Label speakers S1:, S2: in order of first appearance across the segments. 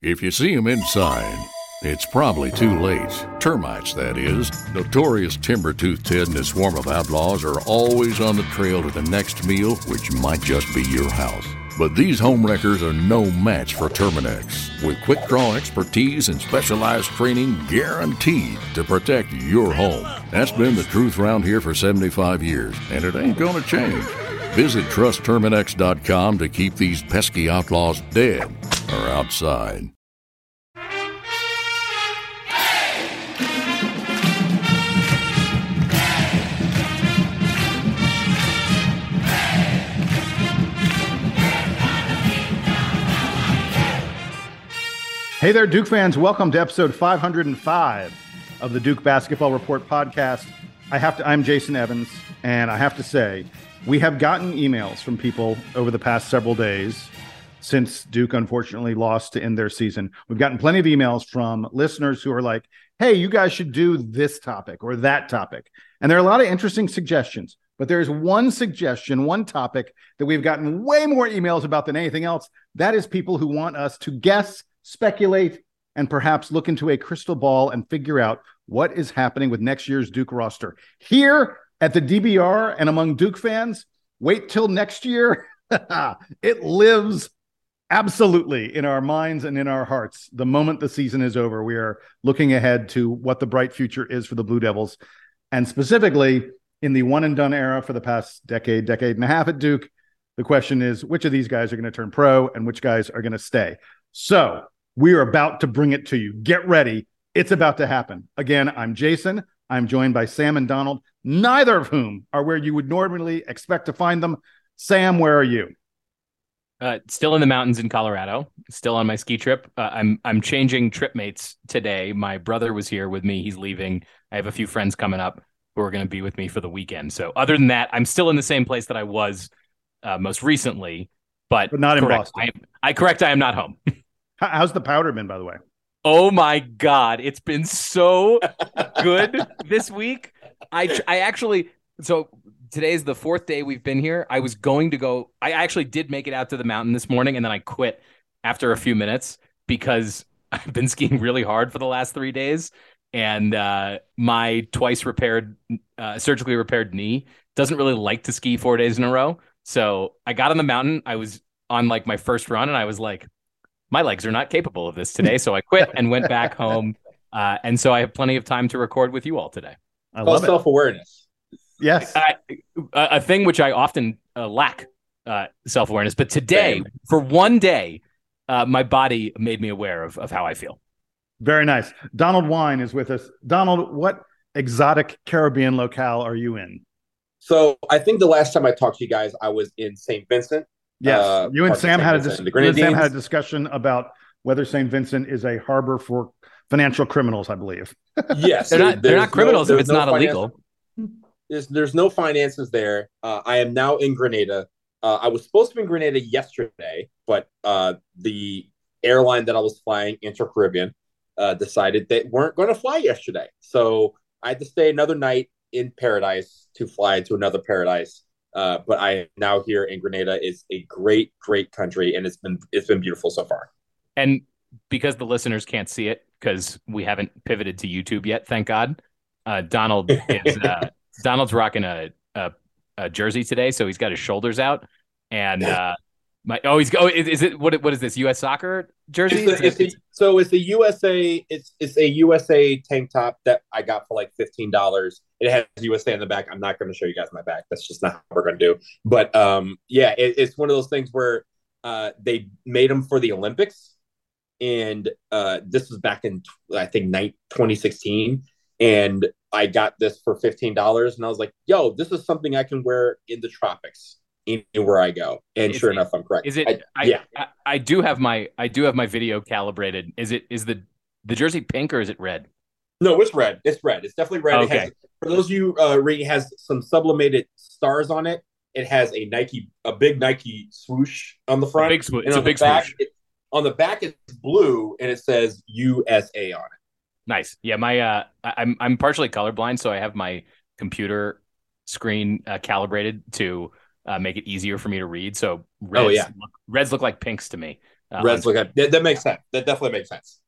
S1: If you see them inside, it's probably too late. Termites, that is. Notorious timber tooth Ted and his swarm of outlaws are always on the trail to the next meal, which might just be your house. But these home wreckers are no match for Terminix, with quick draw expertise and specialized training guaranteed to protect your home. That's been the truth around here for 75 years, and it ain't gonna change. Visit trustterminix.com to keep these pesky outlaws dead or outside.
S2: Hey there, Duke fans. Welcome to episode 505 of the Duke Basketball Report podcast. I have to, I'm Jason Evans, and I have to say, we have gotten emails from people over the past several days since Duke unfortunately lost to end their season. We've gotten plenty of emails from listeners who are like, hey, you guys should do this topic or that topic. And there are a lot of interesting suggestions, but there's one suggestion, one topic that we've gotten way more emails about than anything else. That is people who want us to guess speculate, and perhaps look into a crystal ball and figure out what is happening with next year's Duke roster. Here at the DBR and among Duke fans, wait till next year. it lives absolutely in our minds and in our hearts. The moment the season is over, we are looking ahead to what the bright future is for the Blue Devils. And specifically in the one and done era for the past decade, decade and a half at Duke, the question is which of these guys are going to turn pro and which guys are going to stay. So we are about to bring it to you. Get ready. It's about to happen. Again, I'm Jason. I'm joined by Sam and Donald, neither of whom are where you would normally expect to find them. Sam, where are you?
S3: Uh, still in the mountains in Colorado. Still on my ski trip. Uh, I'm I'm changing trip mates today. My brother was here with me. He's leaving. I have a few friends coming up who are going to be with me for the weekend. So other than that, I'm still in the same place that I was uh, most recently, but,
S2: but not
S3: correct,
S2: in Boston.
S3: I, I correct. I am not home.
S2: How's the powder been, by the way?
S3: Oh my god, it's been so good this week. I I actually so today's the fourth day we've been here. I was going to go. I actually did make it out to the mountain this morning, and then I quit after a few minutes because I've been skiing really hard for the last three days, and uh, my twice repaired, uh, surgically repaired knee doesn't really like to ski four days in a row. So I got on the mountain. I was on like my first run, and I was like, my legs are not capable of this today. So I quit and went back home. Uh, and so I have plenty of time to record with you all today.
S2: I love
S4: self awareness.
S2: Yes.
S3: I, a thing which I often uh, lack uh, self awareness. But today, Same. for one day, uh, my body made me aware of of how I feel.
S2: Very nice. Donald Wine is with us. Donald, what exotic Caribbean locale are you in?
S4: So I think the last time I talked to you guys, I was in St. Vincent.
S2: Yes,
S4: uh,
S2: you and Sam had a dis-
S4: and
S2: you and Sam had a discussion about whether St. Vincent is a harbor for financial criminals. I believe.
S4: yes,
S3: They're not they're not criminals
S4: no-
S3: if it's
S4: no
S3: not
S4: finance-
S3: illegal.
S4: There's there's no finances there. Uh, I am now in Grenada. Uh, I was supposed to be in Grenada yesterday, but uh, the airline that I was flying, Inter Caribbean, uh, decided they weren't going to fly yesterday. So I had to stay another night in paradise to fly to another paradise. Uh, but I am now here in Grenada. It's a great, great country, and it's been it's been beautiful so far.
S3: And because the listeners can't see it because we haven't pivoted to YouTube yet, thank God. Uh, Donald is uh, Donald's rocking a, a a jersey today, so he's got his shoulders out, and uh, my oh he's oh is, is it what what is this U.S. soccer jersey?
S4: It's a, it's a, so it's a USA. It's it's a USA tank top that I got for like fifteen dollars. It has USA on the back. I'm not going to show you guys my back. That's just not how we're going to do. But um, yeah, it, it's one of those things where uh, they made them for the Olympics, and uh, this was back in I think night 2016, and I got this for fifteen dollars, and I was like, "Yo, this is something I can wear in the tropics." Anywhere I go, and
S3: Is
S4: sure
S3: it-
S4: enough, I'm correct.
S3: Is it?
S4: I-
S3: I,
S4: yeah,
S3: I, I do have my I do have my video calibrated. Is it is the the jersey pink or is it red?
S4: No, it's red. It's red. It's definitely red.
S3: Okay.
S4: has, for those of you uh, reading, it has some sublimated stars on it. It has a Nike, a big Nike swoosh on the
S3: A
S4: front.
S3: big swoosh. It's a
S4: on the
S3: big
S4: back,
S3: swoosh.
S4: it- on the back, it's blue and it says USA on it.
S3: Nice. Yeah, my uh, I'm I'm partially colorblind, so I have my computer screen uh, calibrated to uh, make it easier for me to read. So reds,
S4: Oh, yeah.
S3: look, reds look like pinks to me. Uh,
S4: Reds look at that, that makes sense. That definitely makes sense.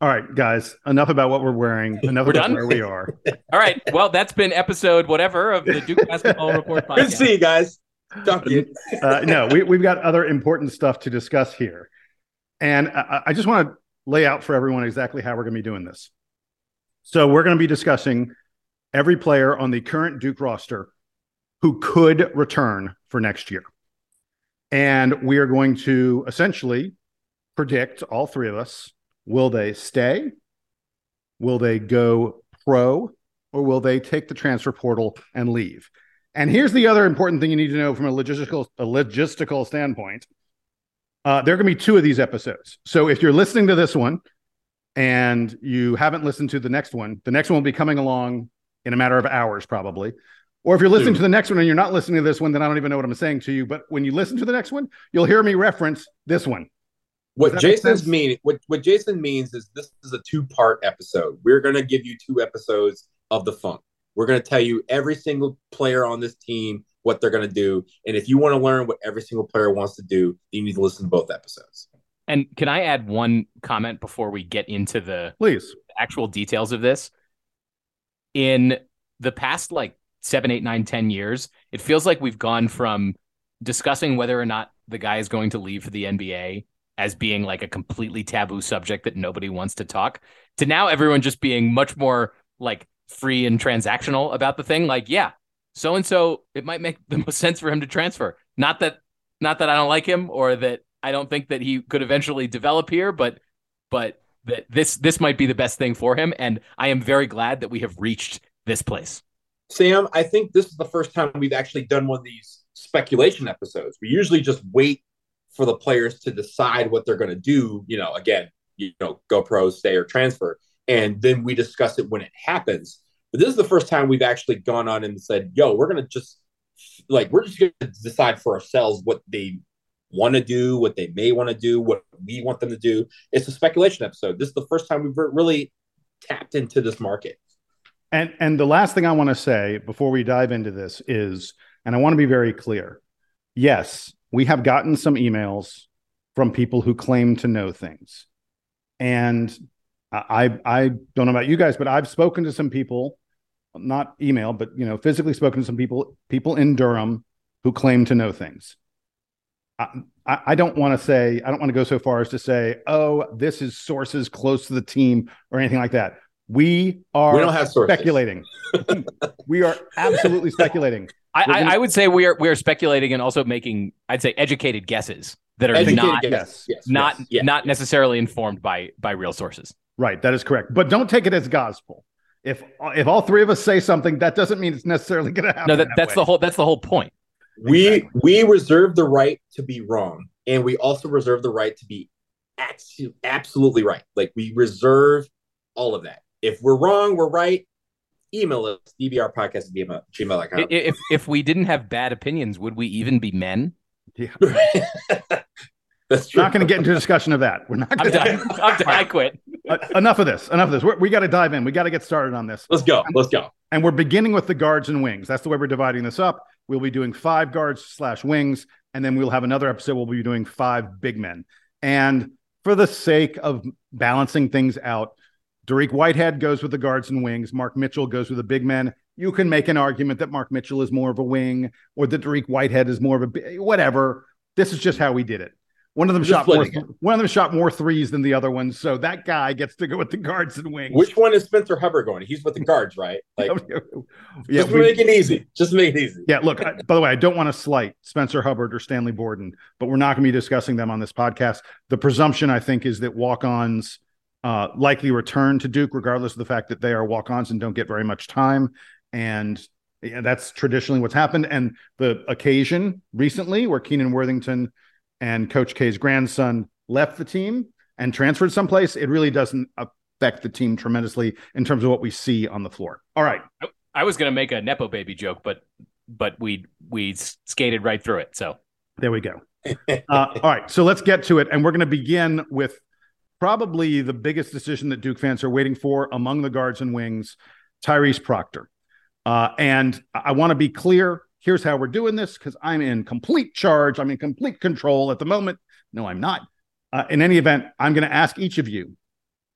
S2: All right, guys. Enough about what we're wearing. Enough
S3: We're
S2: about
S3: done?
S2: where we are.
S3: All right. Well, that's been episode whatever of the Duke Basketball Report
S4: Good to see you guys. Talk to you.
S2: uh, no, we, we've got other important stuff to discuss here. And I, I just want to lay out for everyone exactly how we're going to be doing this. So, we're going to be discussing every player on the current Duke roster who could return for next year. And we are going to essentially predict, all three of us, will they stay? Will they go pro? Or will they take the transfer portal and leave? And here's the other important thing you need to know from a logistical a logistical standpoint. Uh, there are going to be two of these episodes. So if you're listening to this one and you haven't listened to the next one, the next one will be coming along in a matter of hours, probably. Or if you're listening to the next one and you're not listening to this one, then I don't even know what I'm saying to you. But when you listen to the next one, you'll hear me reference this one.
S4: What
S2: Does
S4: Jason's mean what, what Jason means is this is a two part episode. We're gonna give you two episodes of the funk. We're gonna tell you every single player on this team what they're gonna do. And if you want to learn what every single player wants to do, you need to listen to both episodes.
S3: And can I add one comment before we get into the
S2: Please.
S3: actual details of this? In the past, like seven, eight, nine, ten years, it feels like we've gone from discussing whether or not the guy is going to leave for the NBA as being like a completely taboo subject that nobody wants to talk to now everyone just being much more like free and transactional about the thing. Like, yeah, so and so, it might make the most sense for him to transfer. Not that, not that I don't like him or that I don't think that he could eventually develop here, but, but that this this might be the best thing for him, and I am very glad that we have reached this place.
S4: Sam, I think this is the first time we've actually done one of these speculation episodes. We usually just wait for the players to decide what they're going to do. You know, again, you know, go pro, stay, or transfer, and then we discuss it when it happens. But this is the first time we've actually gone on and said, "Yo, we're going to just like we're just going to decide for ourselves what they want to do, what they may want to do, what we want them to do." It's a speculation episode. This is the first time we've really tapped into this market.
S2: And and the last thing I want to say before we dive into this is, and I want to be very clear. Yes, we have gotten some emails from people who claim to know things. And I I don't know about you guys, but I've spoken to some people, not email, but you know, physically spoken to some people, people in Durham who claim to know things. I, I don't want to say, I don't want to go so far as to say, oh, this is sources close to the team or anything like that. We are
S4: We don't have sources.
S2: speculating. we are absolutely speculating.
S3: I, I,
S2: gonna-
S3: I would say we are we are speculating and also making I'd say educated guesses that are
S4: Educated
S3: not
S4: guesses. Yes,
S3: not
S4: yes, yeah.
S3: not necessarily informed by by real sources.
S2: Right, that is correct. But don't take it as gospel. If if all three of us say something, that doesn't mean it's necessarily going to happen.
S3: No, that,
S2: that
S3: that's
S2: way.
S3: the whole that's the whole point.
S4: we
S2: Exactly.
S4: we reserve the right to be wrong and we also reserve the right to be actu- absolutely right like we reserve all of that if we're wrong we're right email us dbrpodcast at gmail-
S3: I-
S4: gmail.com
S3: If if we didn't have bad opinions, would we even be men?
S2: Yeah.
S4: that's true
S2: Not going to get into a discussion of that. We're not.
S3: I'm
S2: Gonna,
S3: done. I'm done. I quit.
S2: Uh, enough of this. Enough of this. We're, we got to dive in. We got to get started on this.
S4: let's go let's go
S2: And we're beginning with the guards and wings. That's the way we're dividing this up. We'll be doing five guards slash wings, and then we'll have another episode. We'll be doing five big men. And for the sake of balancing things out, Dariq Whitehead goes with the guards and wings. Mark Mitchell goes with the big men. You can make an argument that Mark Mitchell is more of a wing, or that Dariq Whitehead is more of a whatever. This is just how we did it. One of them
S4: Just
S2: shot more. One of them shot more threes than the other one, so that guy gets to go with the guards and wings.
S4: which one is spencer hubbard going he's with the guards right like
S2: yeah,
S4: just
S2: we-
S4: make it easy just make it easy
S2: Yeah, look, I, by the way, I don't want to slight Spencer Hubbard or Stanley Borden, but we're not going to be discussing them on this podcast. The presumption, I think, is that walk ons uh, likely return to Duke, regardless of the fact that they are walk ons and don't get very much time. And yeah, that's traditionally what's happened. And the occasion recently where Keenan Worthington and Coach K's grandson left the team and transferred someplace, it really doesn't affect the team tremendously in terms of what we see on the floor. All right.
S3: I was gonna make a nepo baby joke, but but we we skated right through it. So
S2: There we go. Uh, all right, so let's get to it, and we're going to begin with probably the biggest decision that Duke fans are waiting for among the guards and wings, Tyrese Proctor. Uh, and I, want to be clear. Here's how we're doing this because I'm in complete charge. I'm in complete control at the moment. No, I'm not. Uh, in any event, I'm going to ask each of you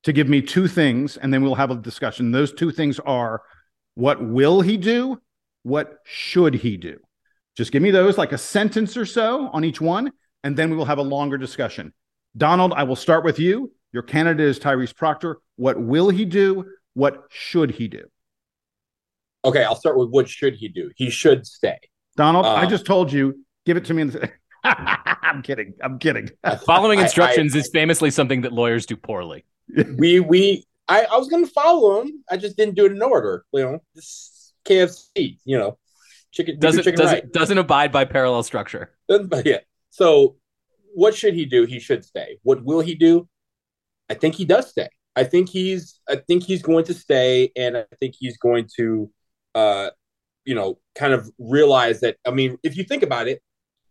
S2: to give me two things, and then we'll have a discussion. Those two things are what will he do? What should he do? Just give me those like a sentence or so on each one, and then we will have a longer discussion. Donald, I will start with you. Your candidate is Tyrese Proctor. What will he do? What should he do?
S4: okay i'll start with what should he do he should stay
S2: Donald, I
S4: Uh,
S2: just told you, give it to me. In the... I'm kidding. I'm kidding.
S3: following
S4: I- I-
S3: instructions is famously something that lawyers do poorly.
S4: we we I, I was gonna follow him. I just didn't do it in order. You know, this KFC. You know, chicken
S3: Doesn't
S4: chicken
S3: doesn't
S4: right.
S3: doesn't abide by parallel structure.
S4: Doesn't- yeah. So, what should he do? He should stay. What will he do? I think he does stay. I think he's. I think he's going to stay, and I think he's going to, uh, you know, kind of realize that. I mean, if you think about it,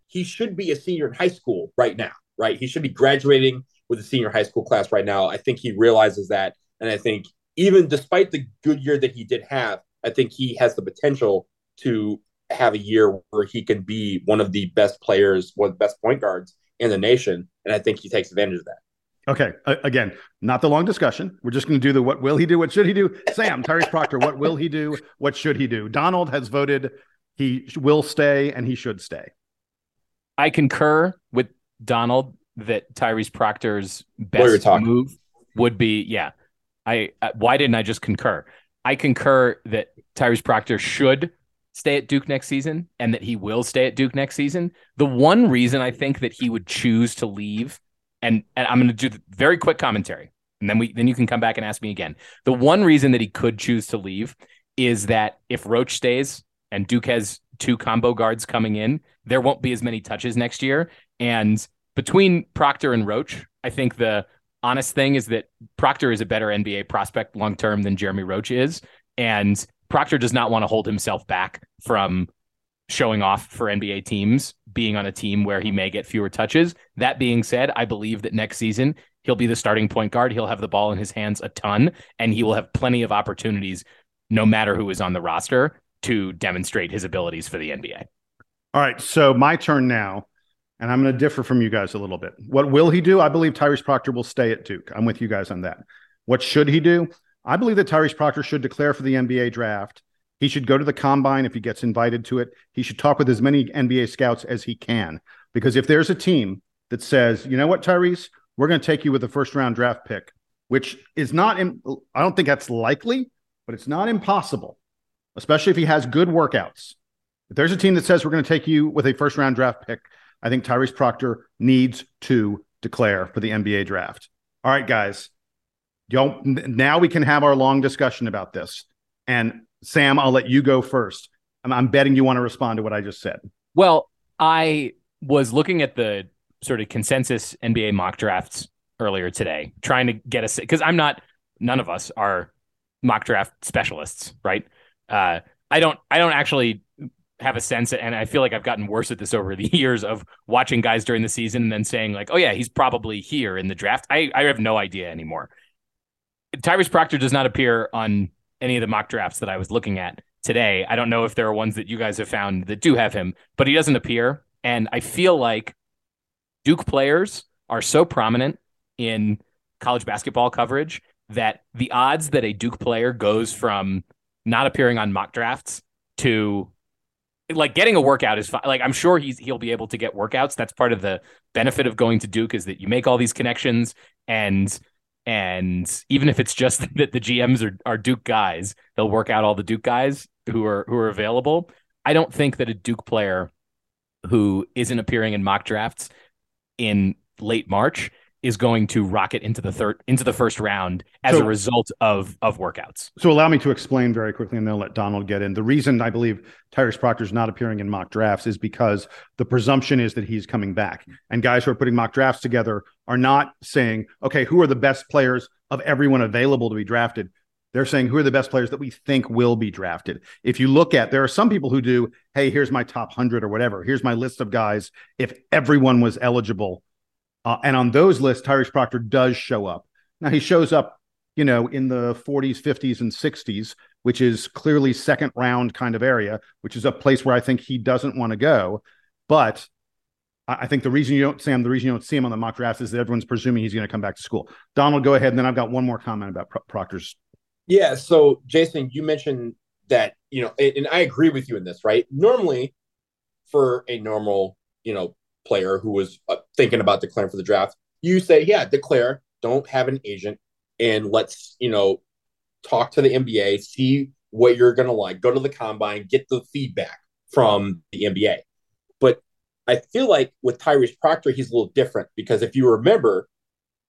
S4: he should be a senior in high school right now, right? He should be graduating with a senior high school class right now. I think he realizes that, and I think even despite the good year that he did have, I think he has the potential to have a year where he can be one of the best players, one of the best point guards in the nation, and I think he takes advantage of that.
S2: Okay. A- again, not the long discussion. We're just going to do the what will he do? What should he do? Sam, Tyrese Proctor, what will he do? What should he do? Donald has voted he will stay and he should stay.
S3: I concur with Donald that Tyrese Proctor's best move would be yeah. I uh, why didn't I just concur? I concur that Tyrese Proctor should stay at Duke next season and that he will stay at Duke next season. The one reason I think that he would choose to leave and and I'm going to do the very quick commentary and then we then you can come back and ask me again. The one reason that he could choose to leave is that if Roach stays and Duke has two combo guards coming in, there won't be as many touches next year. And between Proctor and Roach, I think the honest thing is that Proctor is a better NBA prospect long term than Jeremy Roach is. And Proctor does not want to hold himself back from showing off for NBA teams, being on a team where he may get fewer touches. That being said, I believe that next season he'll be the starting point guard. He'll have the ball in his hands a ton, and he will have plenty of opportunities, no matter who is on the roster, to demonstrate his abilities for the NBA.
S2: All right. So my turn now, and I'm going to differ from you guys a little bit. What will he do? I believe Tyrese Proctor will stay at Duke. I'm with you guys on that. What should he do? I believe that Tyrese Proctor should declare for the NBA draft. He should go to the combine if he gets invited to it. He should talk with as many NBA scouts as he can. Because if there's a team that says, you know what, Tyrese, we're going to take you with a first round draft pick, which is not, in, I don't think that's likely, but it's not impossible, especially if he has good workouts. If there's a team that says we're going to take you with a first round draft pick, I think Tyrese Proctor needs to declare for the NBA draft. All right, guys. Y'all, now we can have our long discussion about this. And Sam, I'll let you go first. I'm, I'm betting you want to respond to what I just said.
S3: Well, I was looking at the sort of consensus NBA mock drafts earlier today, trying to get a because I'm not, none of us are mock draft specialists, right? Uh, I don't, I don't actually have a sense, and I feel like I've gotten worse at this over the years of watching guys during the season and then saying like, oh yeah, he's probably here in the draft. I, I have no idea anymore. Tyrese Proctor does not appear on any of the mock drafts that I was looking at today. I don't know if there are ones that you guys have found that do have him, but he doesn't appear. And I feel like Duke players are so prominent in college basketball coverage that the odds that a Duke player goes from not appearing on mock drafts to like getting a workout is fine. Like I'm sure he's he'll be able to get workouts. That's part of the benefit of going to Duke is that you make all these connections and and even if it's just that the GMs are, are Duke guys, they'll work out all the Duke guys who are who are available. I don't think that a Duke player who isn't appearing in mock drafts in late March is going to rocket into the third into the first round as so, a result of of workouts.
S2: So allow me to explain very quickly, and then let Donald get in. The reason I believe Tyrese Proctor is not appearing in mock drafts is because the presumption is that he's coming back, and guys who are putting mock drafts together are not saying, okay, who are the best players of everyone available to be drafted. They're saying who are the best players that we think will be drafted. If you look at, there are some people who do, hey, here's my top hundred or whatever. Here's my list of guys. If everyone was eligible uh, and on those lists, Tyrese Proctor does show up. Now he shows up, you know, in the 40s, 50s, and 60s, which is clearly second round kind of area, which is a place where I think he doesn't want to go. But I think the reason you don't, Sam, the reason you don't see him on the mock drafts is that everyone's presuming he's going to come back to school. Donald, go ahead. And then I've got one more comment about Pro- Proctor's.
S4: Yeah. So, Jason, you mentioned that, you know, and I agree with you in this, right? Normally, for a normal, you know, player who was uh, thinking about declaring for the draft, you say, yeah, declare, don't have an agent, and let's, you know, talk to the NBA, see what you're going to like, go to the combine, get the feedback from the NBA. But I feel like with Tyrese Proctor, he's a little different because if you remember,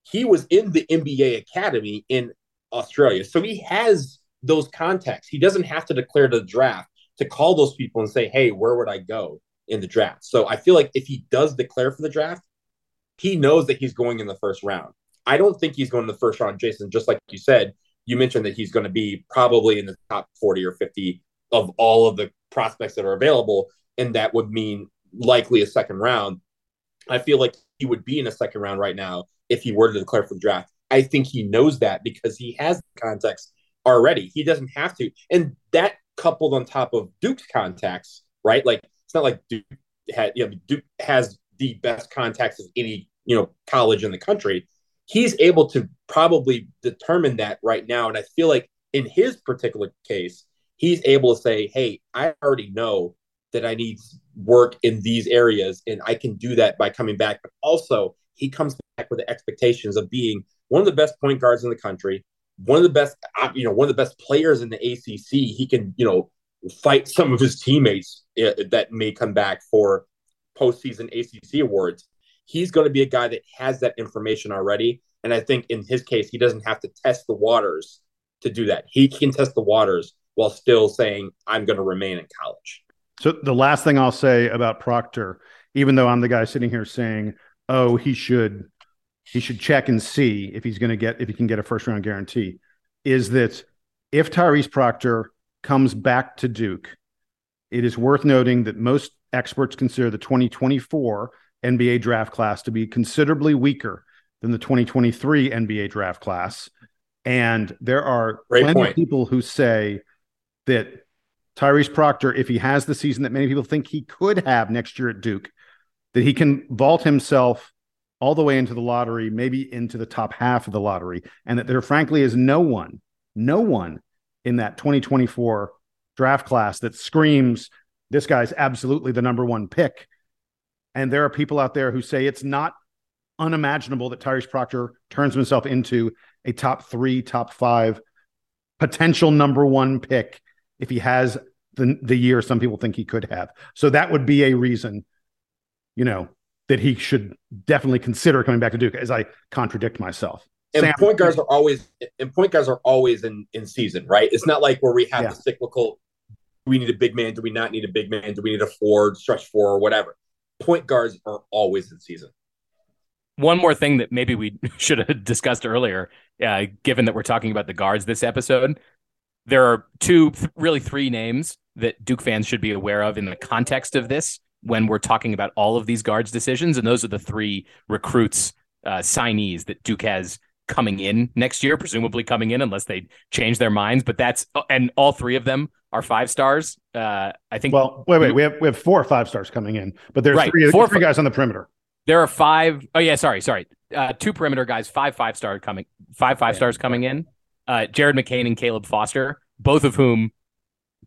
S4: he was in the NBA Academy in Australia. So he has those contacts. He doesn't have to declare the draft to call those people and say, hey, where would I go? In the draft. So I feel like if he does declare for the draft, he knows that he's going in the first round. I don't think he's going in the first round, Jason. Just like you said, you mentioned that he's going to be probably in the top 40 or 50 of all of the prospects that are available. And that would mean likely a second round. I feel like he would be in a second round right now if he were to declare for the draft. I think he knows that because he has the context already. He doesn't have to. And that coupled on top of Duke's contacts, right? Like it's not like Duke had you know Duke has the best contacts of any you know college in the country. He's able to probably determine that right now, and I feel like in his particular case, he's able to say, "Hey, I already know that I need work in these areas, and I can do that by coming back." But also, he comes back with the expectations of being one of the best point guards in the country, one of the best, you know, one of the best players in the ACC. He can, you know, fight some of his teammates uh, that may come back for postseason ACC awards. He's going to be a guy that has that information already. And I think in his case, he doesn't have to test the waters to do that. He can test the waters while still saying, I'm going to remain in college.
S2: So the last thing I'll say about Proctor, even though I'm the guy sitting here saying, oh, he should he should check and see if he's going to get if he can get a first round guarantee, is that if Tyrese Proctor comes back to Duke, it is worth noting that most experts consider the 2024 NBA draft class to be considerably weaker than the 2023 NBA draft class. And there are Great plenty point. of people who say that Tyrese Proctor, if he has the season that many people think he could have next year at Duke, that he can vault himself all the way into the lottery, maybe into the top half of the lottery, and that there frankly is no one, no one in that 2024 draft class that screams this guy's absolutely the number one pick. And there are people out there who say it's not unimaginable that Tyrese Proctor turns himself into a top three, top five potential number one pick if he has the, the year some people think he could have. So that would be a reason, you know, that he should definitely consider coming back to Duke as I contradict myself.
S4: And
S2: Sam-
S4: point guards are always and point guards are always in in season, right? It's not like where we have
S2: Yeah.
S4: the cyclical. We need a big man? Do we not need a big man? Do we need a forward, stretch four, or whatever? Point guards are always in season.
S3: One more thing that maybe we should have discussed earlier, uh, given that we're talking about the guards this episode, there are two, th- really three names that Duke fans should be aware of in the context of this when we're talking about all of these guards decisions. And those are the three recruits, uh, signees that Duke has coming in next year, presumably coming in unless they change their minds. But that's, and all three of them are five stars. Uh, I think.
S2: Well, wait, wait. We have we have four or five stars coming in, but there's
S3: Right,
S2: three,
S3: four-
S2: three guys on the perimeter.
S3: There are five oh yeah, sorry, sorry. Uh, two perimeter guys, five five star coming, five five stars coming in. Uh, Jared McCain and Caleb Foster, both of whom,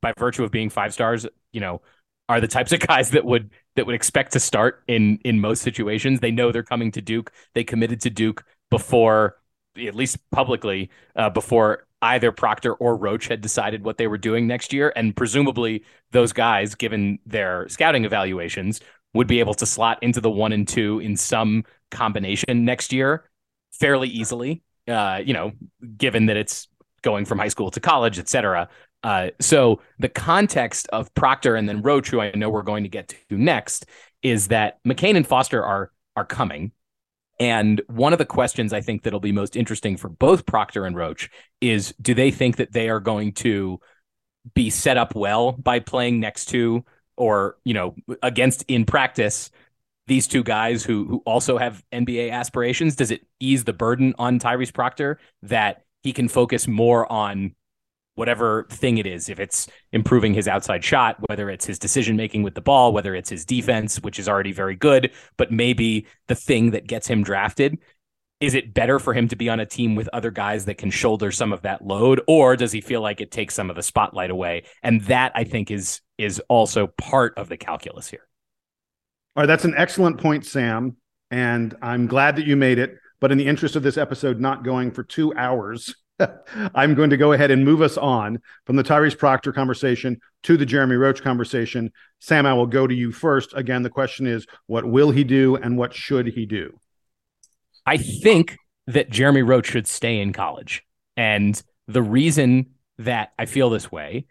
S3: by virtue of being five stars, you know, are the types of guys that would that would expect to start in in most situations. They know they're coming to Duke. They committed to Duke before, at least publicly, uh, before either Proctor or Roach had decided what they were doing next year, and presumably those guys, given their scouting evaluations, would be able to slot into the one and two in some combination next year fairly easily. Uh, you know, given that it's going from high school to college, et cetera. Uh, so the context of Proctor and then Roach, who I know we're going to get to next, is that McCain and Foster are are coming. And one of the questions I think that'll be most interesting for both Proctor and Roach is do they think that they are going to be set up well by playing next to or, you know, against in practice these two guys who who also have NBA aspirations? Does it ease the burden on Tyrese Proctor that he can focus more on whatever thing it is, if it's improving his outside shot, whether it's his decision making with the ball, whether it's his defense, which is already very good, but maybe the thing that gets him drafted. Is it better for him to be on a team with other guys that can shoulder some of that load, or does he feel like it takes some of the spotlight away? And that I think is is also part of the calculus here.
S2: All right, that's an excellent point, Sam, and I'm glad that you made it. But in the interest of this episode not going for two hours, I'm going to go ahead and move us on from the Tyrese Proctor conversation to the Jeremy Roach conversation. Sam, I will go to you first. Again, the question is, what will he do and what should he do?
S3: I think that Jeremy Roach should stay in college. And the reason that I feel this way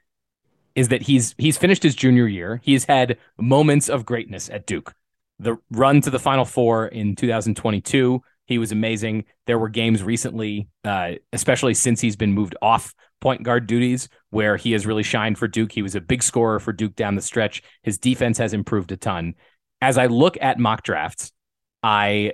S3: is that he's he's finished his junior year. He's had moments of greatness at Duke. The run to the Final Four in 2022, he was amazing. There were games recently, uh, especially since he's been moved off point guard duties, where he has really shined for Duke. He was a big scorer for Duke down the stretch. His defense has improved a ton. As I look at mock drafts, I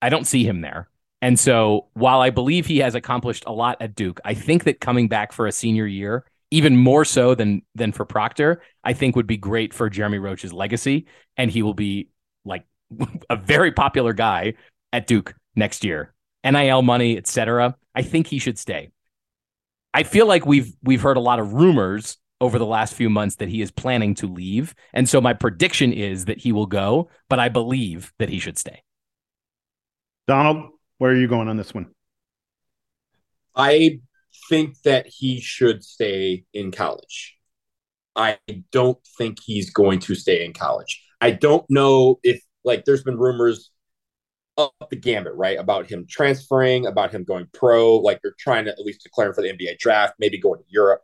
S3: I don't see him there. And so while I believe he has accomplished a lot at Duke, I think that coming back for a senior year, even more so than than for Proctor, I think would be great for Jeremy Roach's legacy. And he will be like a very popular guy at Duke next year. NIL money, etc. I think he should stay. I feel like we've we've heard a lot of rumors over the last few months that he is planning to leave. And so my prediction is that he will go, but I believe that he should stay.
S2: Donald, where are you going on this one?
S4: I think that he should stay in college. I don't think he's going to stay in college. I don't know if like there's been rumors up the gambit, right? About him transferring, about him going pro, like they're trying to at least declare him for the NBA draft, maybe going to Europe.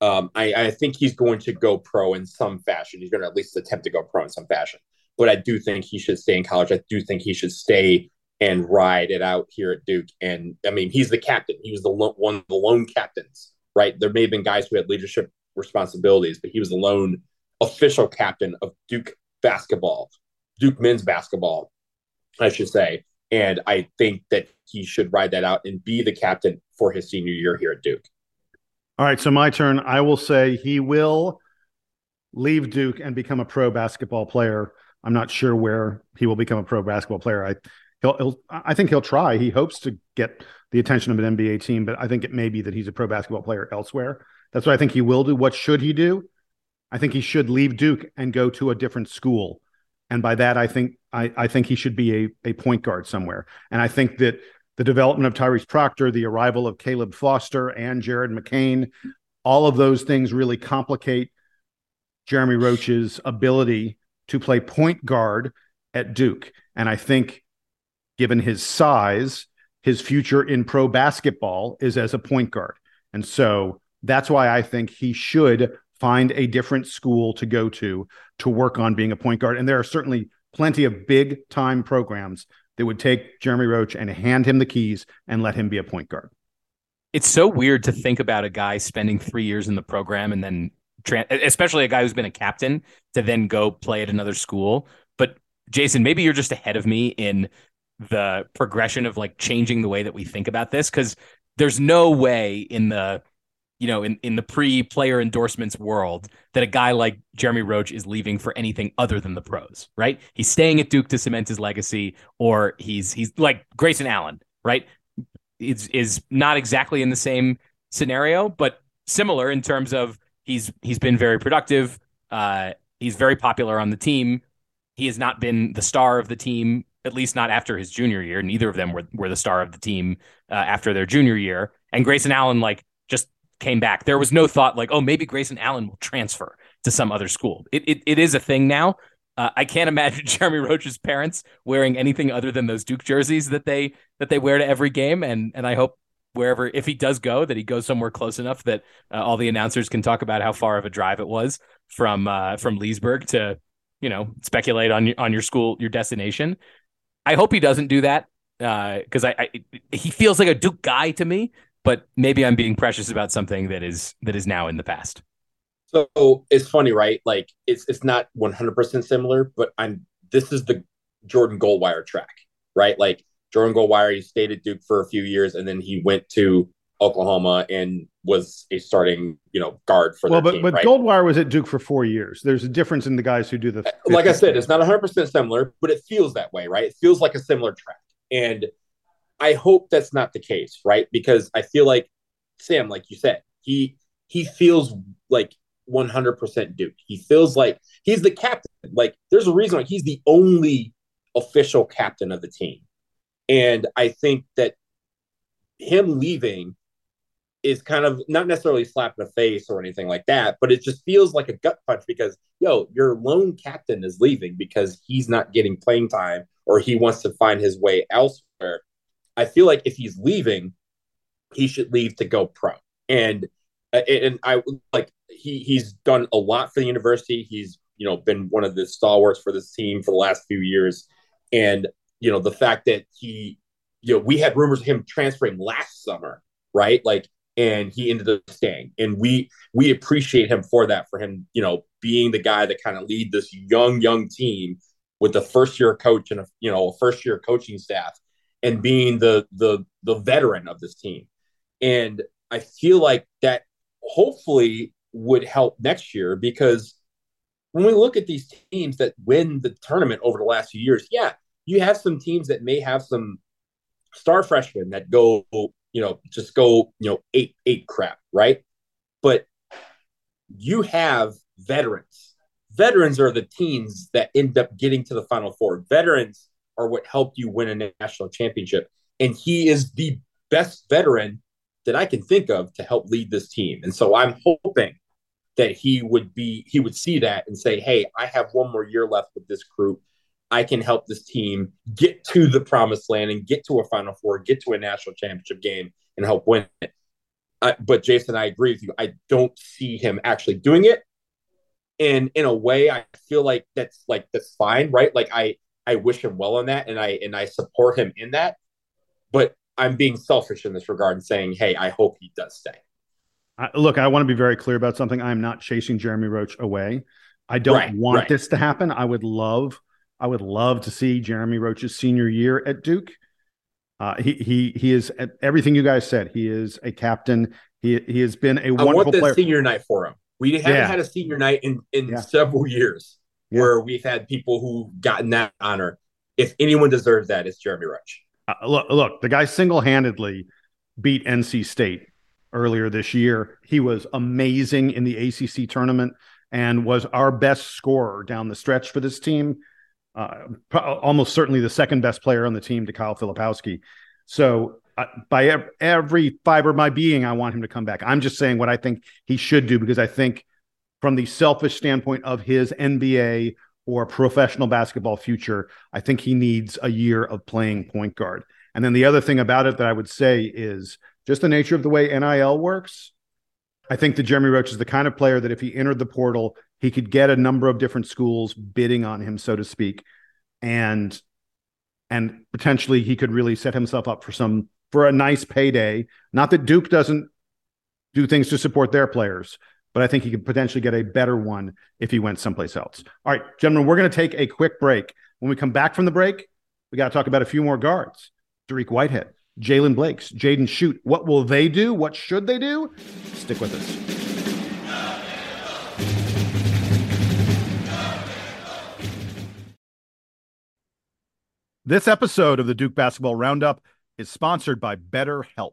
S4: Um, I, I think he's going to go pro in some fashion. He's going to at least attempt to go pro in some fashion. But I do think he should stay in college. I do think he should stay and ride it out here at Duke. And I mean, he's the captain. He was the lo- one of the lone captains, right? There may have been guys who had leadership responsibilities, but he was the lone official captain of Duke basketball, Duke men's basketball, I should say. And I think that he should ride that out and be the captain for his senior year here at Duke.
S2: All right, so my turn. I will say he will leave Duke and become a pro basketball player. I'm not sure where he will become a pro basketball player. I he'll, he'll I think he'll try. He hopes to get the attention of an NBA team, but I think it may be that he's a pro basketball player elsewhere. That's what I think he will do. What should he do? I think he should leave Duke and go to a different school. And by that, I think I, I think he should be a, a point guard somewhere. And I think that the development of Tyrese Proctor, the arrival of Caleb Foster and Jared McCain, all of those things really complicate Jeremy Roach's ability to play point guard at Duke. And I think, given his size, his future in pro basketball is as a point guard. And so that's why I think he should find a different school to go to to work on being a point guard. And there are certainly plenty of big time programs that would take Jeremy Roach and hand him the keys and let him be a point guard.
S3: It's so weird to think about a guy spending three years in the program and then, especially a guy who's been a captain, to then go play at another school. But Jason, maybe you're just ahead of me in the progression of like changing the way that we think about this because there's no way in the you know in, in the pre-player endorsements world that a guy like jeremy roach is leaving for anything other than the pros right he's staying at duke to cement his legacy or he's he's like grayson allen right is is not exactly in the same scenario but similar in terms of he's he's been very productive uh he's very popular on the team he has not been the star of the team at least not after his junior year. Neither of them were, were the star of the team uh, after their junior year. And Grayson Allen, like, just came back. There was no thought like, oh, maybe Grayson Allen will transfer to some other school. It, it, it is a thing now. Uh, I can't imagine Jeremy Roach's parents wearing anything other than those Duke jerseys that they that they wear to every game. And and I hope wherever if he does go that he goes somewhere close enough that uh, all the announcers can talk about how far of a drive it was from uh, from Leesburg to you know speculate on your on your school your destination I hope he doesn't do that because uh, I, I he feels like a Duke guy to me. But maybe I'm being precious about something that is that is now in the past.
S4: So it's funny, right? Like it's it's not 100 percent similar, but I'm this is the Jordan Goldwire track, right? Like Jordan Goldwire, he stayed at Duke for a few years, and then he went to Oklahoma and was a starting, you know, guard for.
S2: Well, but
S4: team,
S2: but
S4: right?
S2: Goldwire was at Duke for four years. There's a difference in the guys who do the.
S4: Like I said, it's not 100 percent similar, but it feels that way, right? It feels like a similar track, and I hope that's not the case, right? Because I feel like Sam, like you said, he he feels like 100 percent Duke. He feels like he's the captain. Like there's a reason why he's the only official captain of the team, and I think that him leaving is kind of not necessarily slap in the face or anything like that, but it just feels like a gut punch because yo, your lone captain is leaving because he's not getting playing time or he wants to find his way elsewhere. I feel like if he's leaving, he should leave to go pro. And uh, and I like he he's done a lot for the university. He's you know been one of the stalwarts for this team for the last few years, and you know the fact that he you know we had rumors of him transferring last summer, right? Like and he ended up staying. And we we appreciate him for that, for him, you know, being the guy that kind of lead this young, young team with the first year coach and a you know a first year coaching staff and being the the the veteran of this team. And I feel like that hopefully would help next year because when we look at these teams that win the tournament over the last few years, yeah, you have some teams that may have some star freshmen that go you know, just go, you know, eight, eight crap, right? But you have veterans. Veterans are the teams that end up getting to the Final Four. Veterans are what helped you win a national championship. And he is the best veteran that I can think of to help lead this team. And so I'm hoping that he would be he would see that and say, "Hey, I have one more year left with this group. I can help this team get to the promised land and get to a Final Four, get to a national championship game, and help win it. Uh, but Jason, I agree with you. I don't see him actually doing it. And in a way, I feel like that's like that's fine, right? Like I I wish him well on that, and I and I support him in that. But I'm being selfish in this regard and saying, hey, I hope he does stay.
S2: Uh, look, I want to be very clear about something. I'm not chasing Jeremy Roach away. I don't right, want right. this to happen. I would love I would love to see Jeremy Roach's senior year at Duke. Uh, he he he is everything you guys said. He is a captain. He he has been a I wonderful want this player.
S4: senior night for him. We haven't yeah. had a senior night in in yeah. several years yeah. where we've had people who gotten that honor. If anyone deserves that, it's Jeremy Roach.
S2: Uh, look, look, the guy single handedly beat NC State earlier this year. He was amazing in the ACC tournament and was our best scorer down the stretch for this team uh, almost certainly the second best player on the team to Kyle Filipowski. So uh, by ev- every fiber of my being, I want him to come back. I'm just saying what I think he should do because I think from the selfish standpoint of his NBA or professional basketball future, I think he needs a year of playing point guard. And then the other thing about it that I would say is just the nature of the way NIL works. I think that Jeremy Roach is the kind of player that if he entered the portal, he could get a number of different schools bidding on him, so to speak, and and potentially he could really set himself up for some for a nice payday. Not that Duke doesn't do things to support their players, but I think he could potentially get a better one if he went someplace else. All right, gentlemen, we're going to take a quick break. When we come back from the break, we got to talk about a few more guards. Dariq Whitehead, Jalen Blakes, Jaden Schutt. What will they do? What should they do? Stick with us. This episode of the Duke Basketball Roundup is sponsored by BetterHelp.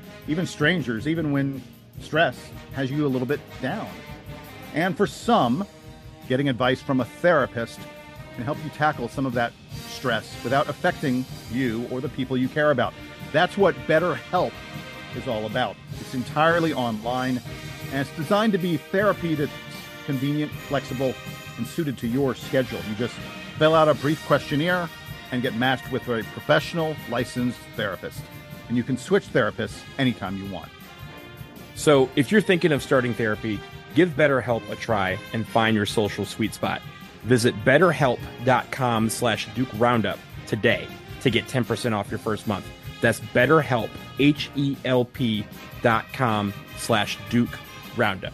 S2: even strangers, even when stress has you a little bit down. And for some, getting advice from a therapist can help you tackle some of that stress without affecting you or the people you care about. That's what BetterHelp is all about. It's entirely online and it's designed to be therapy that's convenient, flexible, and suited to your schedule. You just fill out a brief questionnaire and get matched with a professional, licensed therapist. And you can switch therapists anytime you want.
S5: So, if you're thinking of starting therapy, give BetterHelp a try and find your social sweet spot. Visit betterhelp.com slash Duke Roundup today to get 10% off your first month. That's betterhelp, H-E-L-P dot com slash Duke Roundup.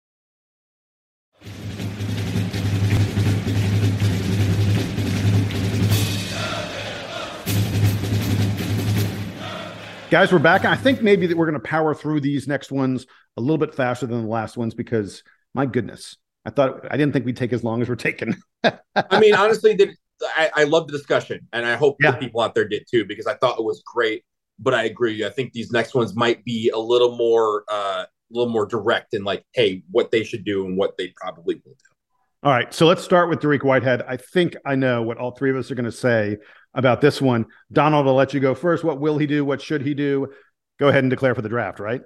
S2: Guys, we're back. I think maybe that we're going to power through these next ones a little bit faster than the last ones because, my goodness, I thought I didn't think we'd take as long as we're taking.
S4: I mean, honestly, I, I love the discussion, and I hope
S2: Yeah.
S4: the people out there did too, because I thought it was great. But I agree. I think these next ones might be a little more, uh, a little more direct and like, hey, what they should do and what they probably will do.
S2: All right, so let's start with Dariq Whitehead. I think I know what all three of us are going to say about this one. Donald, I'll let you go first. What will he do? What should he do? Go ahead and declare for the draft, right?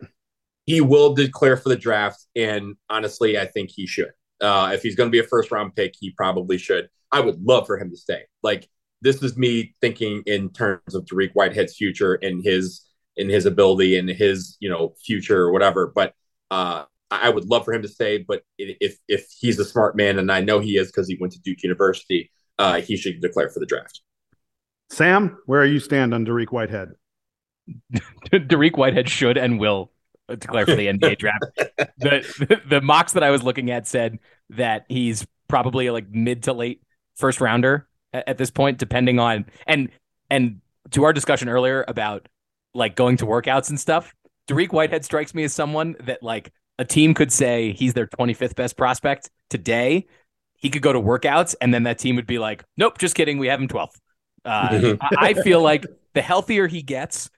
S4: He will declare for the draft, and honestly, I think he should. Uh, if he's going to be a first round pick, he probably should. I would love for him to stay. Like this is me thinking in terms of Dariq Whitehead's future and his in his ability and his you know future or whatever. But uh, I would love for him to stay. But if if he's a smart man, and I know he is because he went to Duke University, uh, he should declare for the draft.
S2: Sam, where are you stand on Dariq Whitehead?
S3: Dariq Whitehead should and will uh, declare for the NBA draft. The, the the mocks that I was looking at said that he's probably like mid to late first rounder at, at this point, depending on and and to our discussion earlier about like going to workouts and stuff. Dariq Whitehead strikes me as someone that like a team could say he's their 25th best prospect today. He could go to workouts and then that team would be like, nope, just kidding. We have him 12th. Uh,
S4: Mhm.
S3: I feel like the healthier he gets,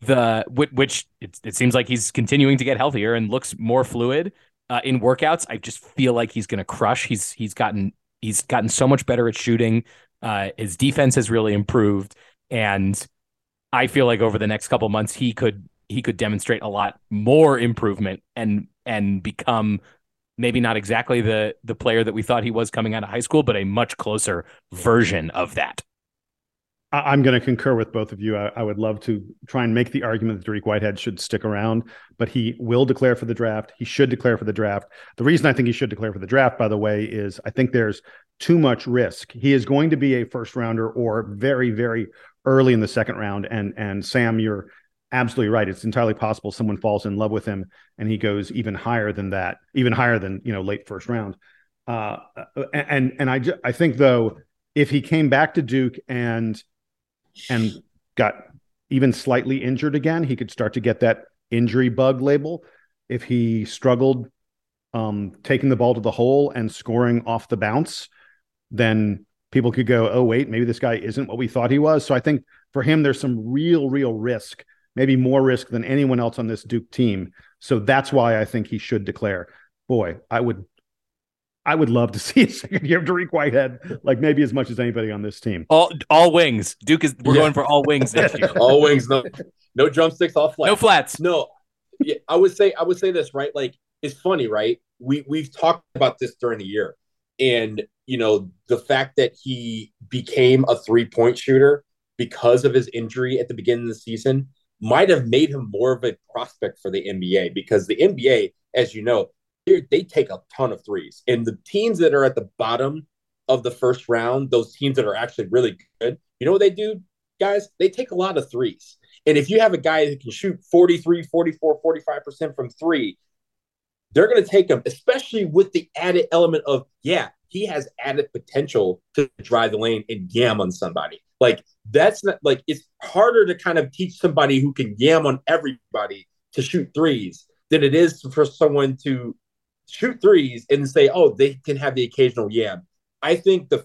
S3: the whi- which it, it seems like he's continuing to get healthier and looks more fluid uh, in workouts. I just feel like he's going to crush. He's he's gotten he's gotten so much better at shooting. Uh, his defense has really improved, and I feel like over the next couple months he could he could demonstrate a lot more improvement and and become maybe not exactly the the player that we thought he was coming out of high school, but a much closer version of that.
S2: I- I'm going to concur with both of you. I, I would love to try and make the argument that Dariq Whitehead should stick around, but he will declare for the draft. He should declare for the draft. The reason I think he should declare for the draft, by the way, is I think there's too much risk. He is going to be a first rounder or very, very early in the second round. And and Sam, you're absolutely right. It's entirely possible someone falls in love with him and he goes even higher than that, even higher than you know late first round. Uh, and and I I think though if he came back to Duke and and got even slightly injured again, he could start to get that injury bug label. If he struggled um, taking the ball to the hole and scoring off the bounce, then people could go, oh, wait, maybe this guy isn't what we thought he was. So I think for him, there's some real, real risk, maybe more risk than anyone else on this Duke team. So that's why I think he should declare. Boy, I would. I would love to see a second year of Dariq Whitehead, like maybe as much as anybody on this team.
S3: All all wings. Duke is we're
S4: Yeah.
S3: going for all wings next year.
S4: all wings, no, no drumsticks, all flats.
S3: No flats.
S4: No, yeah, I would say I would say this right. Like it's funny, right? We we've talked about this during the year, and you know the fact that he became a three point shooter because of his injury at the beginning of the season might have made him more of a prospect for the NBA because the NBA, as you know, they take a ton of threes, and the teams that are at the bottom of the first round, those teams that are actually really good, you know what they do, guys? They take a lot of threes. And if you have a guy who can shoot 43, 44, 45% from three, they're going to take him, especially with the added element of, yeah, he has added potential to drive the lane and yam on somebody. Like, that's not like it's harder to kind of teach somebody who can yam on everybody to shoot threes than it is for someone to shoot threes and say, oh, they can have the occasional yam. I think the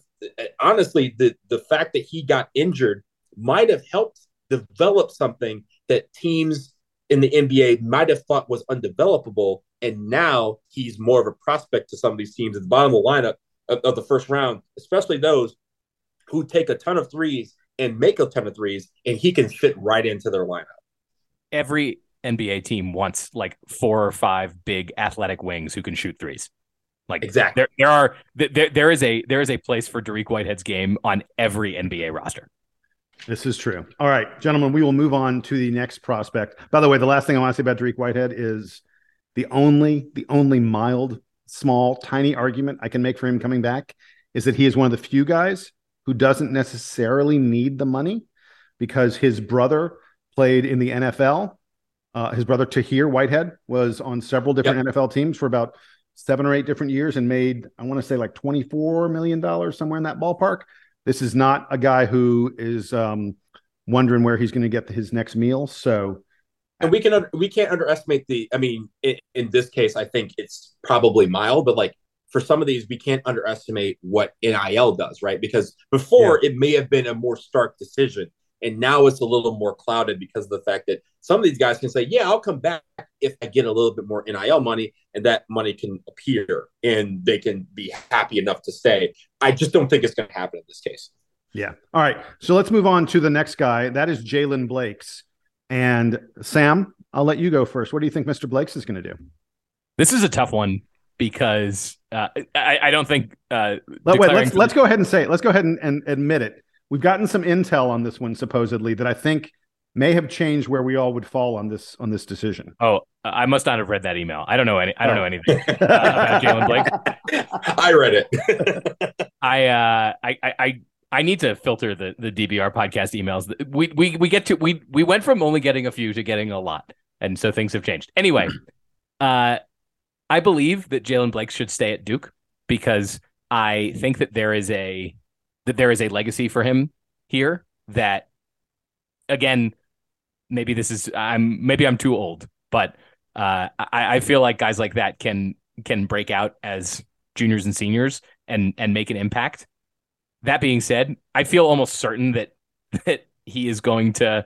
S4: honestly, the the fact that he got injured might have helped develop something that teams in the NBA might have thought was undevelopable. And now he's more of a prospect to some of these teams at the bottom of the lineup of, of the first round, especially those who take a ton of threes and make a ton of threes, and he can fit right into their lineup.
S3: Every NBA team wants like four or five big athletic wings who can shoot threes. Like
S4: exactly,
S3: there there are there there is a there is a place for Dariq Whitehead's game on every NBA roster.
S2: This is true. All right, gentlemen, we will move on to the next prospect. By the way, the last thing I want to say about Dariq Whitehead is the only the only mild, small, tiny argument I can make for him coming back is that he is one of the few guys who doesn't necessarily need the money because his brother played in the NFL. Uh, his brother Tahir Whitehead was on several different NFL teams for about seven or eight different years and made, I want to say, like $24 million, somewhere in that ballpark. This is not a guy who is um, wondering where he's going to get his next meal. So,
S4: and we can we can't underestimate the. I mean, in, in this case, I think it's probably mild, but like for some of these, we can't underestimate what NIL does, right? Because before it may have been a more stark decision, and now it's a little more clouded because of the fact that some of these guys can say, "Yeah, I'll come back if I get a little bit more NIL money," and that money can appear, and they can be happy enough to stay. I just don't think it's going to happen in this case.
S2: Yeah. All right. So let's move on to the next guy. That is Jalen Blakes. And Sam, I'll let you go first. What do you think Mr. Blakes is going to do?
S3: This is a tough one because uh, I, I don't think. Uh,
S2: Let, wait,
S3: declaring
S2: let's
S3: for-
S2: let's go ahead and say it. Let's go ahead and, and admit it. We've gotten some intel on this one supposedly that I think may have changed where we all would fall on this on this decision.
S3: Oh, I must not have read that email. I don't know any. I don't
S2: Oh.
S3: know anything uh, about Jalen Blake.
S4: I read it.
S3: I, uh, I, I, I, I need to filter the the DBR podcast emails. We, we, we get to we we went from only getting a few to getting a lot, and so things have changed. Anyway, uh, I believe that Jalen Blake should stay at Duke because I think that there is a that there is a legacy for him here that again maybe this is I'm maybe I'm too old, but uh, I, I feel like guys like that can can break out as juniors and seniors and and make an impact. That being said, I feel almost certain that that he is going to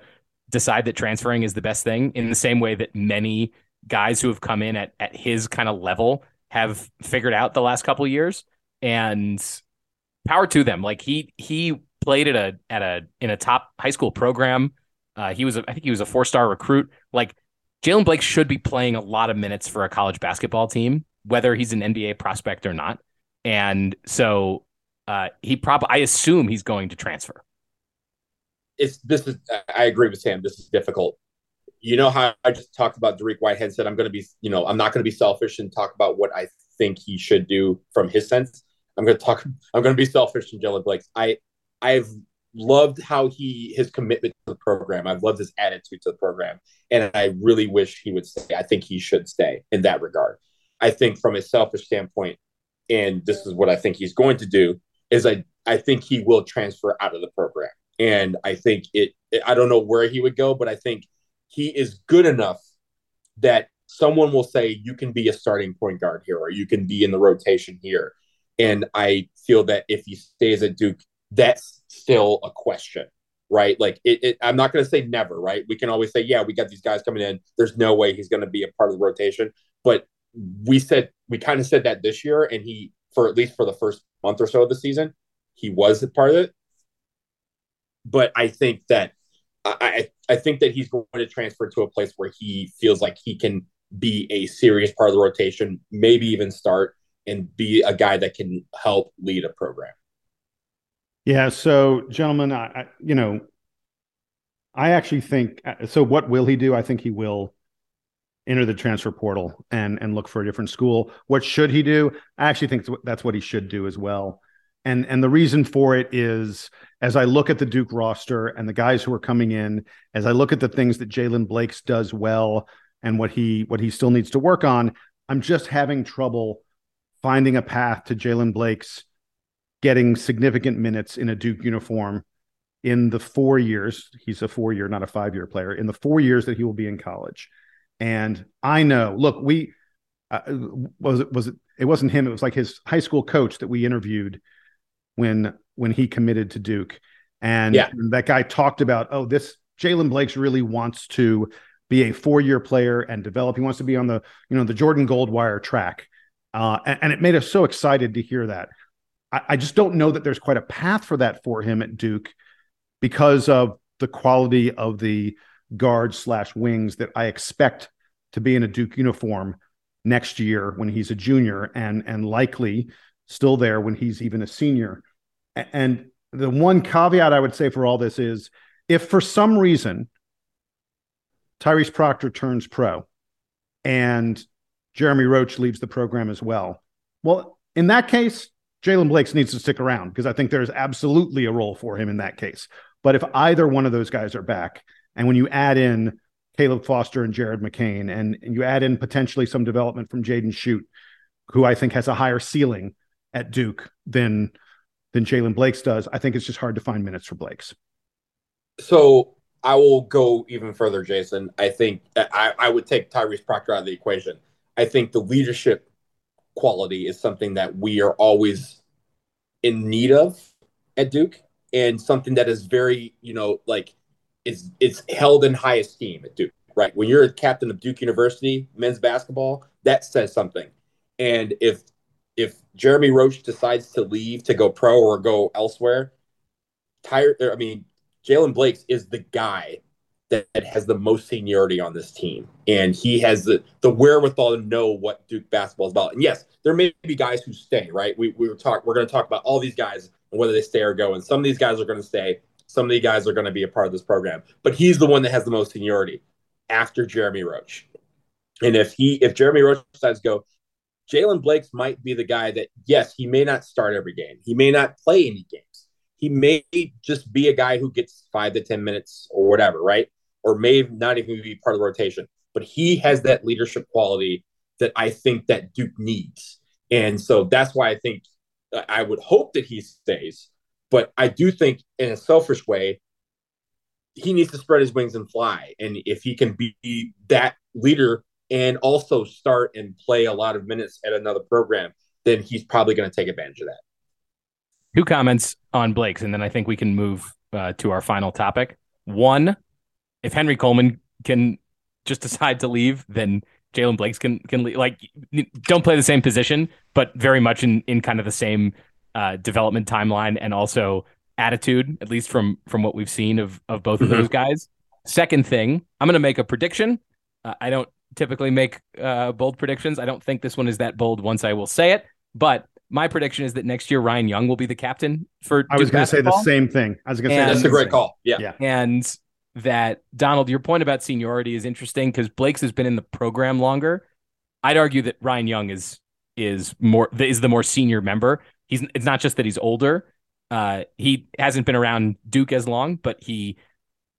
S3: decide that transferring is the best thing in the same way that many guys who have come in at, at his kind of level have figured out the last couple years and power to them like he he played at a at a in a top high school program uh, he was a, I think he was a four star recruit like Jalen Blake should be playing a lot of minutes for a college basketball team whether he's an NBA prospect or not and so uh, he probably I assume he's going to transfer
S4: it's this is I agree with Sam. This is difficult. You know how I just talked about Dariq Whitehead said I'm going to be, you know, I'm not going to be selfish and talk about what I think he should do from his sense. I'm going to talk. I'm going to be selfish and Jalen Blake. I I've loved how he his commitment to the program. I've loved his attitude to the program, and I really wish he would stay. I think he should stay in that regard. I think from a selfish standpoint, and this is what I think he's going to do is I I think he will transfer out of the program. And I think it, it, I don't know where he would go, but I think he is good enough that someone will say, you can be a starting point guard here, or you can be in the rotation here. And I feel that if he stays at Duke, that's still a question, right? Like, it, it, I'm not going to say never, right? We can always say, yeah, we got these guys coming in. There's no way he's going to be a part of the rotation. But we said, we kind of said that this year, and he, for at least for the first month or so of the season, he was a part of it but I think that I I think that he's going to transfer to a place where he feels like he can be a serious part of the rotation, maybe even start and be a guy that can help lead a program.
S2: Yeah. So, gentlemen, I, I you know, I actually think uh, so. What will he do? I think he will enter the transfer portal and and look for a different school. What should he do? I actually think that's what he should do as well and and the reason for it is as I look at the Duke roster and the guys who are coming in, as I look at the things that Jalen Blakes does well and what he what he still needs to work on, I'm just having trouble finding a path to Jalen Blakes getting significant minutes in a Duke uniform in the four years he's a four year, not a five year player in the four years that he will be in college. And I know, look, we uh, was it was it it wasn't him. It was like his high school coach that we interviewed when when he committed to Duke. And yeah. that guy talked about, oh, this Jalen Blakes really wants to be a four-year player and develop. He wants to be on the, you know, the Jordan Goldwire track. Uh, and, and, it made us so excited to hear that. I, I just don't know that there's quite a path for that for him at Duke because of the quality of the guards slash wings that I expect to be in a Duke uniform next year when he's a junior and and likely still there when he's even a senior. And the one caveat I would say for all this is if for some reason Tyrese Proctor turns pro and Jeremy Roach leaves the program as well, well, in that case, Jalen Blakes needs to stick around because I think there's absolutely a role for him in that case. But if either one of those guys are back, and when you add in Caleb Foster and Jared McCain, and, and you add in potentially some development from Jaden Schutt, who I think has a higher ceiling at Duke than than Jalen Blakes does. I think it's just hard to find minutes for Blakes.
S4: So I will go even further, Jason. I think I, I would take Tyrese Proctor out of the equation. I think the leadership quality is something that we are always in need of at Duke and something that is very, you know, like is it's held in high esteem at Duke, right? When you're a captain of Duke University men's basketball, that says something. And if if Jeremy Roach decides to leave to go pro or go elsewhere, tired. I mean, Jalen Blakes is the guy that, that, has the most seniority on this team, and he has the the wherewithal to know what Duke basketball is about. And yes, there may be guys who stay. Right? We we were talk. We're going to talk about all these guys and whether they stay or go. And some of these guys are going to stay. Some of these guys are going to be a part of this program. But he's the one that has the most seniority after Jeremy Roach. And if he if Jeremy Roach decides to go, Jalen Blakes might be the guy that, yes, he may not start every game. He may not play any games. He may just be a guy who gets five to 10 minutes or whatever, right? Or may not even be part of the rotation. But he has that leadership quality that I think that Duke needs. And so that's why I think I would hope that he stays. But I do think, in a selfish way, he needs to spread his wings and fly. And if he can be that leader and also start and play a lot of minutes at another program, then he's probably going to take advantage of that.
S3: two comments on Blake's, and then I think we can move uh, to our final topic. One, if Henry Coleman can just decide to leave, then Jalen Blakes can can leave. like don't play the same position, but very much in in kind of the same uh, development timeline and also attitude, at least from from what we've seen of of both of
S4: Mhm.
S3: those guys. Second thing, I'm going to make a prediction. Uh, I don't typically make uh, bold predictions. I don't think this one is that bold. Once I will say it, but my prediction is that next year Ryan Young will be the captain for.
S2: I was going to say the same thing. I was going to say
S4: That's a great call. Yeah.
S2: Yeah.
S3: And that Donald, your point about seniority is interesting because Blake's has been in the program longer. I'd argue that Ryan Young is is more is the more senior member. He's it's not just that he's older. Uh, he hasn't been around Duke as long, but he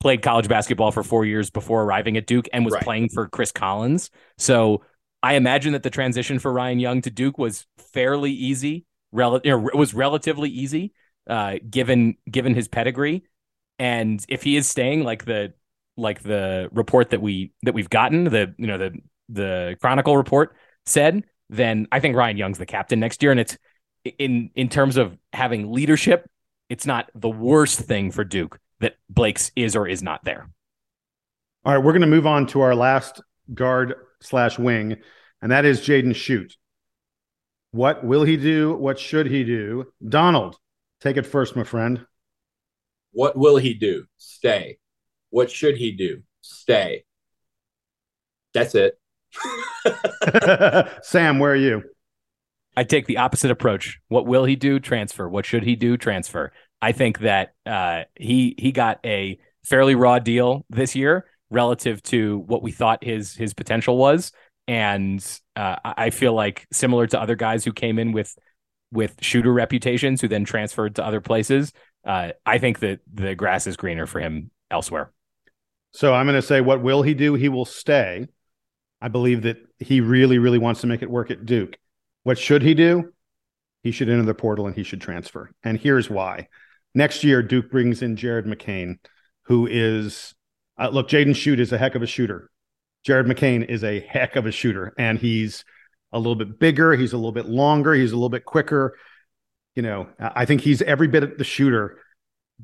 S3: played college basketball for four years before arriving at Duke and was
S4: Right.
S3: playing for Chris Collins. So I imagine that the transition for Ryan Young to Duke was fairly easy. Rel- you know, it was relatively easy, uh, given given his pedigree. And if he is staying, like the like the report that we that we've gotten, the you know the the Chronicle report said, then I think Ryan Young's the captain next year. And it's in in terms of having leadership, it's not the worst thing for Duke that Blake's is or is not there.
S2: All right, we're going to move on to our last guard slash wing, and that is Jaden Schutt. What will he do? What should he do? Donald, take it first, my friend.
S4: What will he do? Stay. What should he do? Stay. That's it.
S2: Sam, where are you?
S3: I take the opposite approach. What will he do? Transfer. What should he do? Transfer. I think that uh, he he got a fairly raw deal this year relative to what we thought his his potential was, and uh, I I feel like similar to other guys who came in with with shooter reputations who then transferred to other places. Uh, I think that the grass is greener for him elsewhere.
S2: So I'm going to say, what will he do? He will stay. I believe that he really, really wants to make it work at Duke. What should he do? He should enter the portal and he should transfer. And here's why. Next year, Duke brings in Jared McCain, who is, uh, look, Jaden Schutt is a heck of a shooter. Jared McCain is a heck of a shooter, and he's a little bit bigger. He's a little bit longer. He's a little bit quicker. You know, I think he's every bit the shooter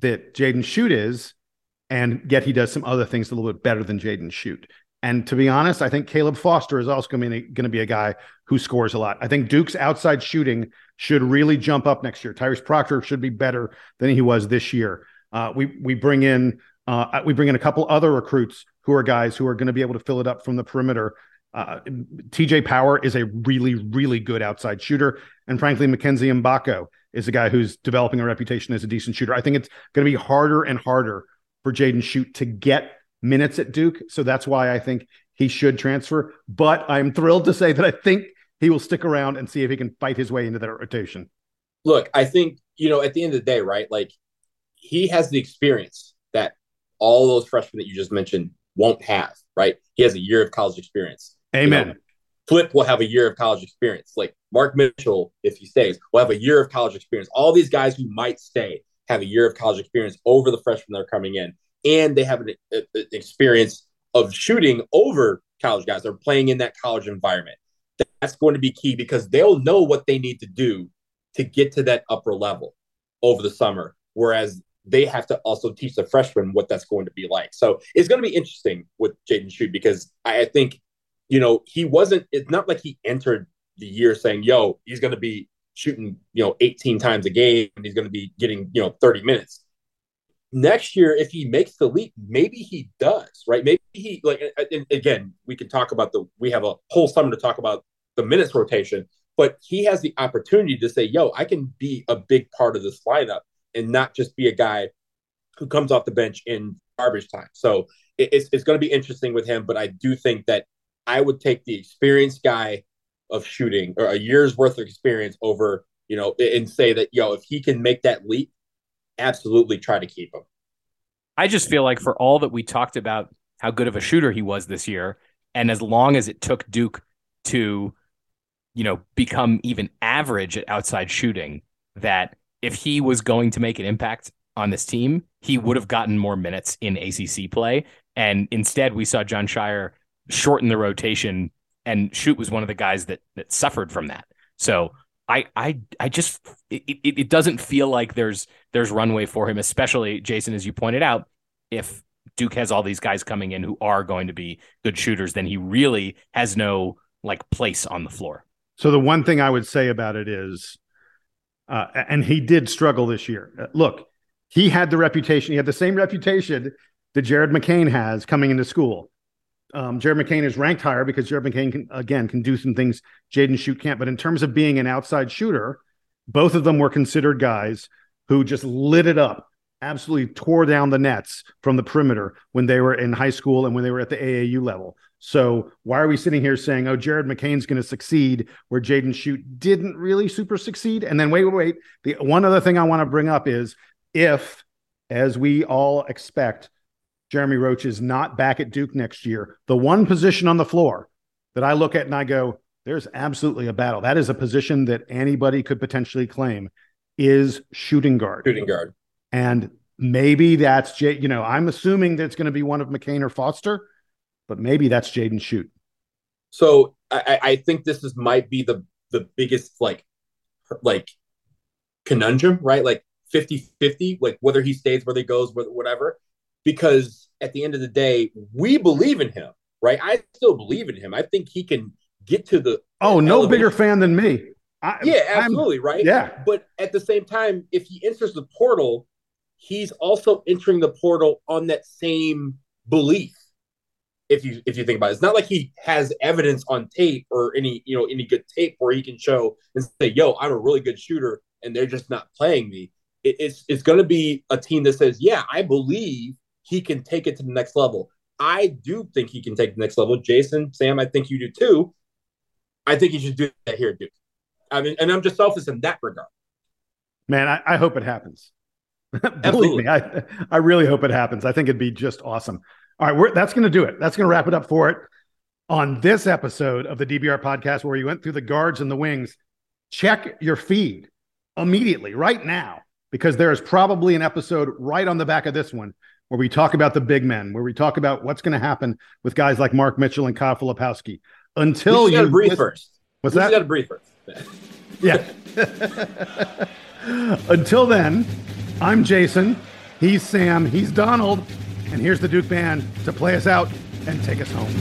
S2: that Jaden Schutt is, and yet he does some other things a little bit better than Jaden Schutt. And to be honest, I think Caleb Foster is also going to be going to be a guy who scores a lot. I think Duke's outside shooting should really jump up next year. Tyrese Proctor should be better than he was this year. Uh, we we bring in uh, we bring in a couple other recruits who are guys who are going to be able to fill it up from the perimeter. Uh, TJ Power is a really really good outside shooter, and frankly, Mackenzie Mgbako is a guy who's developing a reputation as a decent shooter. I think it's going to be harder and harder for Jaden Schutt to get minutes at Duke. So that's why I think he should transfer. But I'm thrilled to say that I think he will stick around and see if he can fight his way into that rotation.
S4: Look, I think, you know, at the end of the day, right? Like he has the experience that all those freshmen that you just mentioned won't have, right? He has a year of college experience. You
S2: Amen.
S4: know, Flip will have a year of college experience. Like Mark Mitchell, if he stays, will have a year of college experience. All these guys who might stay have a year of college experience over the freshmen that are coming in, and they have an, a- a- experience of shooting over college guys. They're playing in that college environment. That's going to be key because they'll know what they need to do to get to that upper level over the summer. Whereas they have to also teach the freshmen what that's going to be like. So it's going to be interesting with Jaden Schutt because I think, you know, he wasn't, it's not like he entered the year saying, yo, he's going to be shooting, you know, 18 times a game and he's going to be getting, you know, 30 minutes. Next year, if he makes the leap, maybe he does, right? Maybe he, like, and again, we can talk about the, we have a whole summer to talk about the minutes rotation, but he has the opportunity to say, yo, I can be a big part of this lineup and not just be a guy who comes off the bench in garbage time. So it, it's, it's going to be interesting with him, but I do think that I would take the experienced guy of shooting or a year's worth of experience over, you know, and say that, yo, if he can make that leap, absolutely try to keep him.
S3: I just feel like for all that we talked about how good of a shooter he was this year, and as long as it took Duke to, you know, become even average at outside shooting, that if he was going to make an impact on this team, he would have gotten more minutes in ACC play. And instead, we saw Jon Scheyer shorten the rotation, and Schutt was one of the guys that that suffered from that. So I I I just it, it, doesn't feel like there's there's runway for him, especially Jason, as you pointed out. If Duke has all these guys coming in who are going to be good shooters, then he really has no like place on the floor.
S2: So the one thing I would say about it is, uh, and he did struggle this year. Uh, look, he had the reputation. He had the same reputation that Jared McCain has coming into school. Um, Jared McCain is ranked higher because Jared McCain can, again can do some things Jaden Schutt can't. But in terms of being an outside shooter, both of them were considered guys who just lit it up, absolutely tore down the nets from the perimeter when they were in high school and when they were at the AAU level. So why are we sitting here saying, "Oh, Jared McCain's going to succeed," where Jaden Schutt didn't really super succeed? And then wait, wait, wait. The one other thing I want to bring up is if, as we all expect, Jeremy Roach is not back at Duke next year, the one position on the floor that I look at and I go, there's absolutely a battle. That is a position that anybody could potentially claim is shooting guard.
S4: Shooting guard.
S2: And maybe that's Jay. You know, I'm assuming that it's going to be one of McCain or Foster, but maybe that's Jaden Schutt.
S4: So I, I think this is might be the the biggest like like conundrum, right? Like 50-50, like whether he stays, whether he goes, whatever. Because at the end of the day, we believe in him, right? I still believe in him. I think he can get to the
S2: oh, no elevation. bigger fan than me.
S4: I, yeah, absolutely, I'm, right?
S2: Yeah.
S4: But at the same time, if he enters the portal, he's also entering the portal on that same belief. If you if you think about it, it's not like he has evidence on tape or any you know any good tape where he can show and say, "Yo, I'm a really good shooter," and they're just not playing me. It, it's it's going to be a team that says, "Yeah, I believe he can take it to the next level." I do think he can take the next level. Jason, Sam, I think you do too. I think he should do that here, Duke. I mean, and I'm just selfish in that regard.
S2: Man, I, I hope it happens. Believe me, I I really hope it happens. I think it'd be just awesome. All right, we're, that's going to do it. That's going to wrap it up for it on this episode of the DBR podcast, where we went through the guards and the wings. Check your feed immediately, right now, because there is probably an episode right on the back of this one where we talk about the big men, where we talk about what's going to happen with guys like Mark Mitchell and Kyle Filipowski. Until you
S4: breathe first.
S2: What's that?
S4: You got to breathe first.
S2: yeah. Until then, I'm Jason. He's Sam. He's Donald. And here's the Duke Band to play us out and take us home.